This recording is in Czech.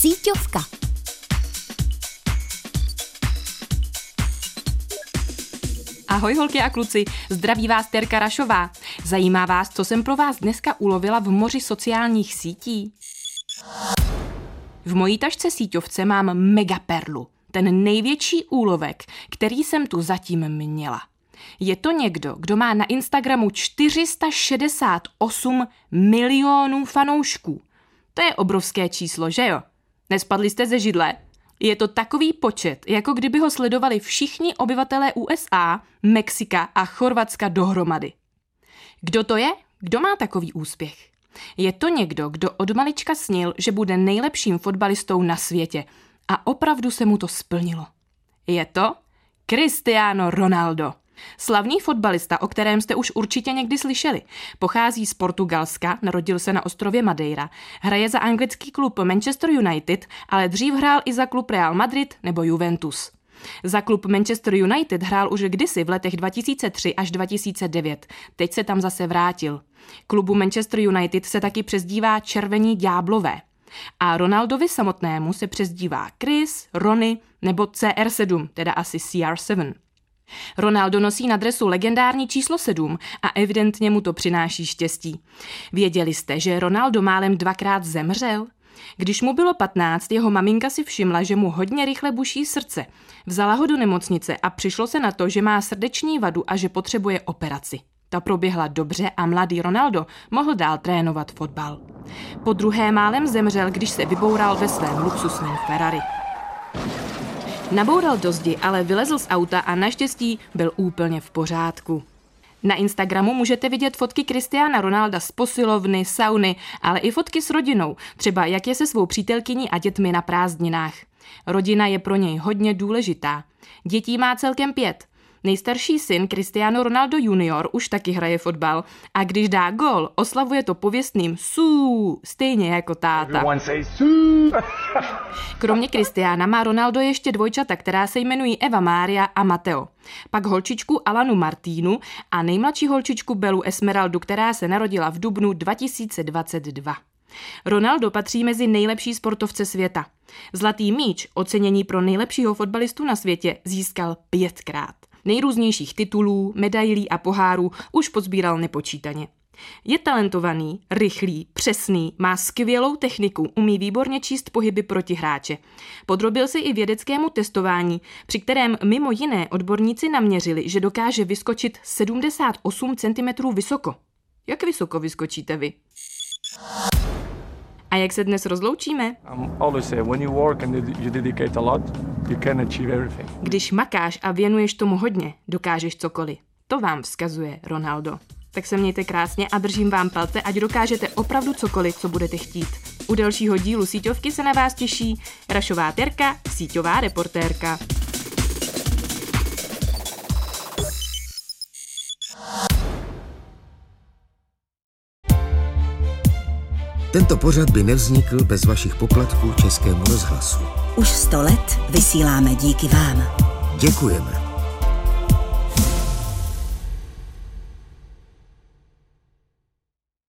Síťovka. Ahoj holky a kluci, zdraví vás Terka Rašová. Zajímá vás, co jsem pro vás dneska ulovila v moři sociálních sítí? V mojí tašce síťovce mám megaperlu, ten největší úlovek, který jsem tu zatím měla. Je to někdo, kdo má na Instagramu 468 milionů fanoušků. To je obrovské číslo, že jo? Nespadli jste ze židle? Je to takový počet, jako kdyby ho sledovali všichni obyvatelé USA, Mexika a Chorvatska dohromady. Kdo to je? Kdo má takový úspěch? Je to někdo, kdo od malička snil, že bude nejlepším fotbalistou na světě a opravdu se mu to splnilo. Je to Cristiano Ronaldo. Slavný fotbalista, o kterém jste už určitě někdy slyšeli. Pochází z Portugalska, narodil se na ostrově Madeira, hraje za anglický klub Manchester United, ale dřív hrál i za klub Real Madrid nebo Juventus. Za klub Manchester United hrál už kdysi v letech 2003 až 2009. Teď se tam zase vrátil. Klubu Manchester United se taky přezdívá Červení ďáblové. A Ronaldovi samotnému se přezdívá Chris, Ronny nebo CR7, teda asi CR7. Ronaldo nosí na dresu legendární číslo 7 a evidentně mu to přináší štěstí. Věděli jste, že Ronaldo málem dvakrát zemřel? Když mu bylo 15, jeho maminka si všimla, že mu hodně rychle buší srdce. Vzala ho do nemocnice a přišlo se na to, že má srdeční vadu a že potřebuje operaci. Ta proběhla dobře a mladý Ronaldo mohl dál trénovat fotbal. Po druhé málem zemřel, když se vyboural ve svém luxusním Ferrari. Naboural do zdi, ale vylezl z auta a naštěstí byl úplně v pořádku. Na Instagramu můžete vidět fotky Kristiána Ronalda z posilovny, sauny, ale i fotky s rodinou, třeba jak je se svou přítelkyní a dětmi na prázdninách. Rodina je pro něj hodně důležitá. Dětí má celkem pět. Nejstarší syn Cristiano Ronaldo Junior už taky hraje fotbal a když dá gol, oslavuje to pověstným sú, stejně jako táta. Kromě Kristiána má Ronaldo ještě dvojčata, která se jmenují Eva Mária a Mateo. Pak holčičku Alanu Martínu a nejmladší holčičku Belu Esmeraldu, která se narodila v dubnu 2022. Ronaldo patří mezi nejlepší sportovce světa. Zlatý míč, ocenění pro nejlepšího fotbalistu na světě, získal pětkrát. Nejrůznějších titulů, medailí a pohárů už pozbíral nepočítaně. Je talentovaný, rychlý, přesný, má skvělou techniku, umí výborně číst pohyby proti hráče. Podrobil se i vědeckému testování, při kterém mimo jiné odborníci naměřili, že dokáže vyskočit 78 cm vysoko. Jak vysoko vyskočíte vy? A jak se dnes rozloučíme? Když makáš a věnuješ tomu hodně, dokážeš cokoliv. To vám vzkazuje Ronaldo. Tak se mějte krásně a držím vám palce, ať dokážete opravdu cokoliv, co budete chtít. U dalšího dílu síťovky se na vás těší Rašová Terka, síťová reportérka. Tento pořad by nevznikl bez vašich poplatků Českému rozhlasu. Už sto let vysíláme díky vám. Děkujeme.